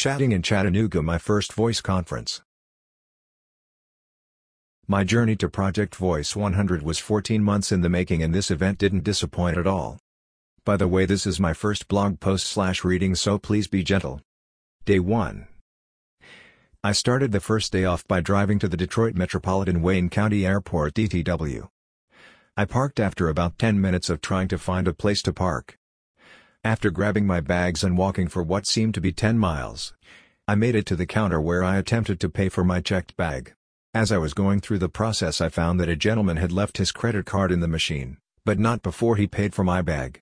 Chatting in Chattanooga my first voice conference. My journey to Project Voice 100 was 14 months in the making and this event didn't disappoint at all. By the way this is my first blog post slash reading so please be gentle. Day 1 I started the first day off by driving to the Detroit Metropolitan Wayne County Airport DTW. I parked after about 10 minutes of trying to find a place to park. After grabbing my bags and walking for what seemed to be 10 miles, I made it to the counter where I attempted to pay for my checked bag. As I was going through the process I found that a gentleman had left his credit card in the machine, but not before he paid for my bag.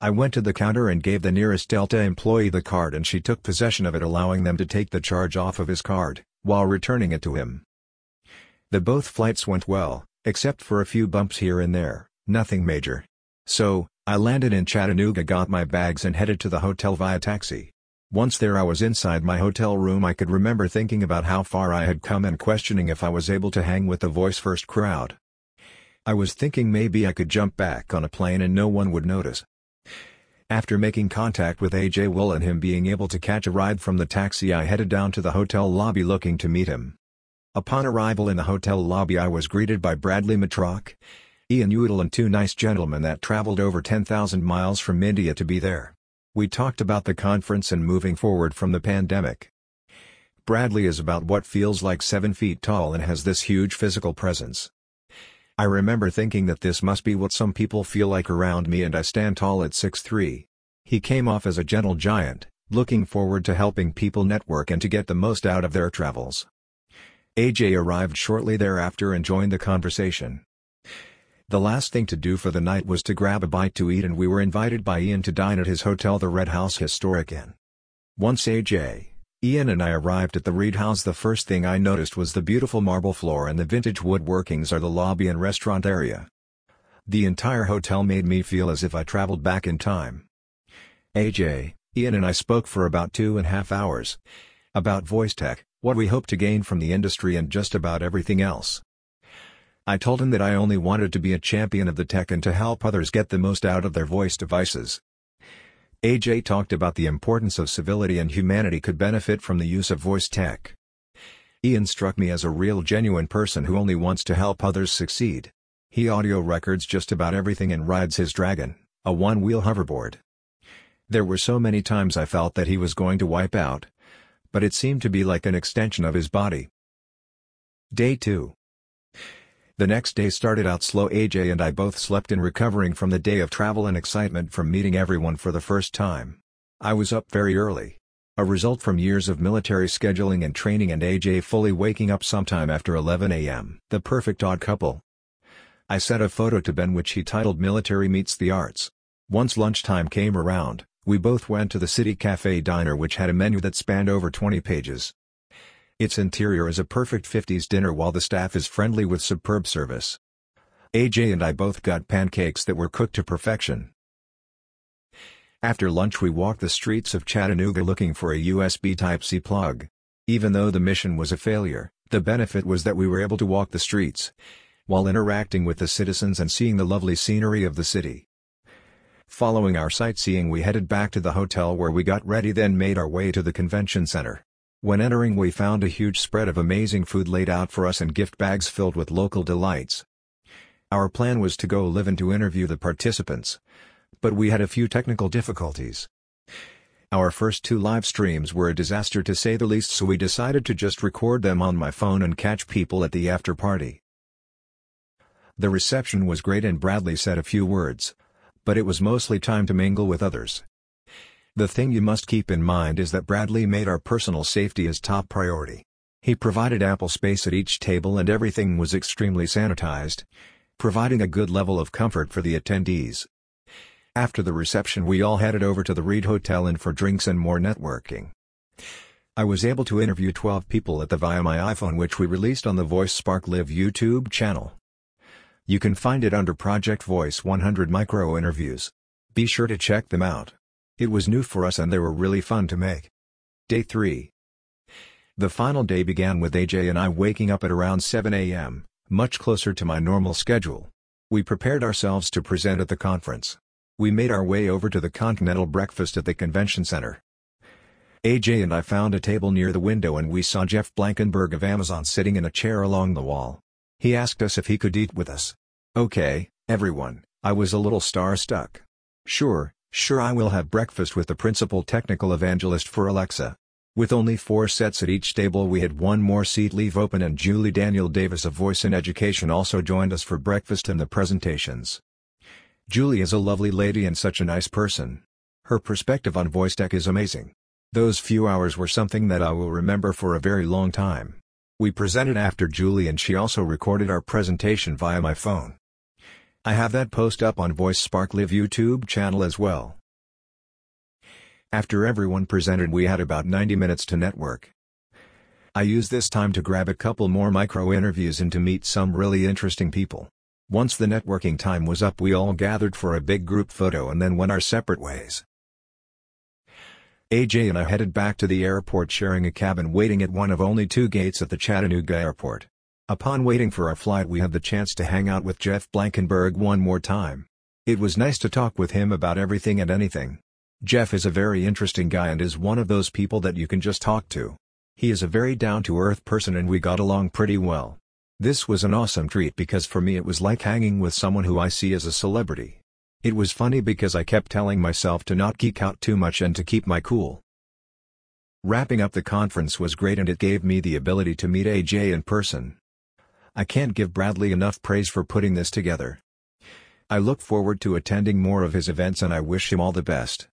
I went to the counter and gave the nearest Delta employee the card and she took possession of it allowing them to take the charge off of his card, while returning it to him. The both flights went well, except for a few bumps here and there, nothing major. So, I landed in Chattanooga got my bags and headed to the hotel via taxi. Once there I was inside my hotel room I could remember thinking about how far I had come and questioning if I was able to hang with the voice first crowd. I was thinking maybe I could jump back on a plane and no one would notice. After making contact with AJ Will and him being able to catch a ride from the taxi I headed down to the hotel lobby looking to meet him. Upon arrival in the hotel lobby I was greeted by Bradley Metrock, Ian Udall and two nice gentlemen that traveled over 10,000 miles from India to be there. We talked about the conference and moving forward from the pandemic. Bradley is about what feels like 7 feet tall and has this huge physical presence. I remember thinking that this must be what some people feel like around me and I stand tall at 6'3". He came off as a gentle giant, looking forward to helping people network and to get the most out of their travels. AJ arrived shortly thereafter and joined the conversation. The last thing to do for the night was to grab a bite to eat and we were invited by Ian to dine at his hotel the Read House Historic Inn. Once AJ, Ian and I arrived at the Read House the first thing I noticed was the beautiful marble floor and the vintage woodworkings are the lobby and restaurant area. The entire hotel made me feel as if I traveled back in time. AJ, Ian and I spoke for about two and a half hours. About voice tech, what we hope to gain from the industry and just about everything else. I told him that I only wanted to be a champion of the tech and to help others get the most out of their voice devices. AJ talked about the importance of civility and humanity could benefit from the use of voice tech. Ian struck me as a real genuine person who only wants to help others succeed. He audio records just about everything and rides his Dragon, a one-wheel hoverboard. There were so many times I felt that he was going to wipe out. But it seemed to be like an extension of his body. Day 2 the next day started out slow AJ and I both slept in recovering from the day of travel and excitement from meeting everyone for the first time. I was up very early. A result from years of military scheduling and training and AJ fully waking up sometime after 11 a.m. The perfect odd couple. I sent a photo to Ben which he titled Military Meets the Arts. Once lunchtime came around, we both went to the City Cafe Diner which had a menu that spanned over 20 pages. Its interior is a perfect 50s dinner while the staff is friendly with superb service. AJ and I both got pancakes that were cooked to perfection. After lunch we walked the streets of Chattanooga looking for a USB Type-C plug. Even though the mission was a failure, the benefit was that we were able to walk the streets, while interacting with the citizens and seeing the lovely scenery of the city. Following our sightseeing we headed back to the hotel where we got ready then made our way to the convention center. When entering we found a huge spread of amazing food laid out for us and gift bags filled with local delights. Our plan was to go live and to interview the participants. But we had a few technical difficulties. Our first two live streams were a disaster to say the least so we decided to just record them on my phone and catch people at the after party. The reception was great and Bradley said a few words. But it was mostly time to mingle with others. The thing you must keep in mind is that Bradley made our personal safety his top priority. He provided ample space at each table and everything was extremely sanitized, providing a good level of comfort for the attendees. After the reception we all headed over to the Read Hotel Inn for drinks and more networking. I was able to interview 12 people at the via my iPhone which we released on the Voice Spark Live YouTube channel. You can find it under Project Voice 100 Micro Interviews. Be sure to check them out. It was new for us and they were really fun to make. Day 3 The final day began with AJ and I waking up at around 7 a.m., much closer to my normal schedule. We prepared ourselves to present at the conference. We made our way over to the Continental Breakfast at the Convention Center. AJ and I found a table near the window and we saw Jeff Blankenburg of Amazon sitting in a chair along the wall. He asked us if he could eat with us. Okay, everyone, I was a little star-stuck. Sure, sure I will have breakfast with the principal technical evangelist for Alexa. With only four sets at each table we had one more seat leave open and Julie Daniel Davis of Voice in Education also joined us for breakfast and the presentations. Julie is a lovely lady and such a nice person. Her perspective on voice tech is amazing. Those few hours were something that I will remember for a very long time. We presented after Julie and she also recorded our presentation via my phone. I have that post up on Voice Spark Live YouTube channel as well. After everyone presented we had about 90 minutes to network. I used this time to grab a couple more micro interviews and to meet some really interesting people. Once the networking time was up we all gathered for a big group photo and then went our separate ways. AJ and I headed back to the airport sharing a cabin waiting at one of only two gates at the Chattanooga airport. Upon waiting for our flight we had the chance to hang out with Jeff Blankenburg one more time. It was nice to talk with him about everything and anything. Jeff is a very interesting guy and is one of those people that you can just talk to. He is a very down-to-earth person and we got along pretty well. This was an awesome treat because for me it was like hanging with someone who I see as a celebrity. It was funny because I kept telling myself to not geek out too much and to keep my cool. Wrapping up the conference was great and it gave me the ability to meet AJ in person. I can't give Bradley enough praise for putting this together. I look forward to attending more of his events and I wish him all the best.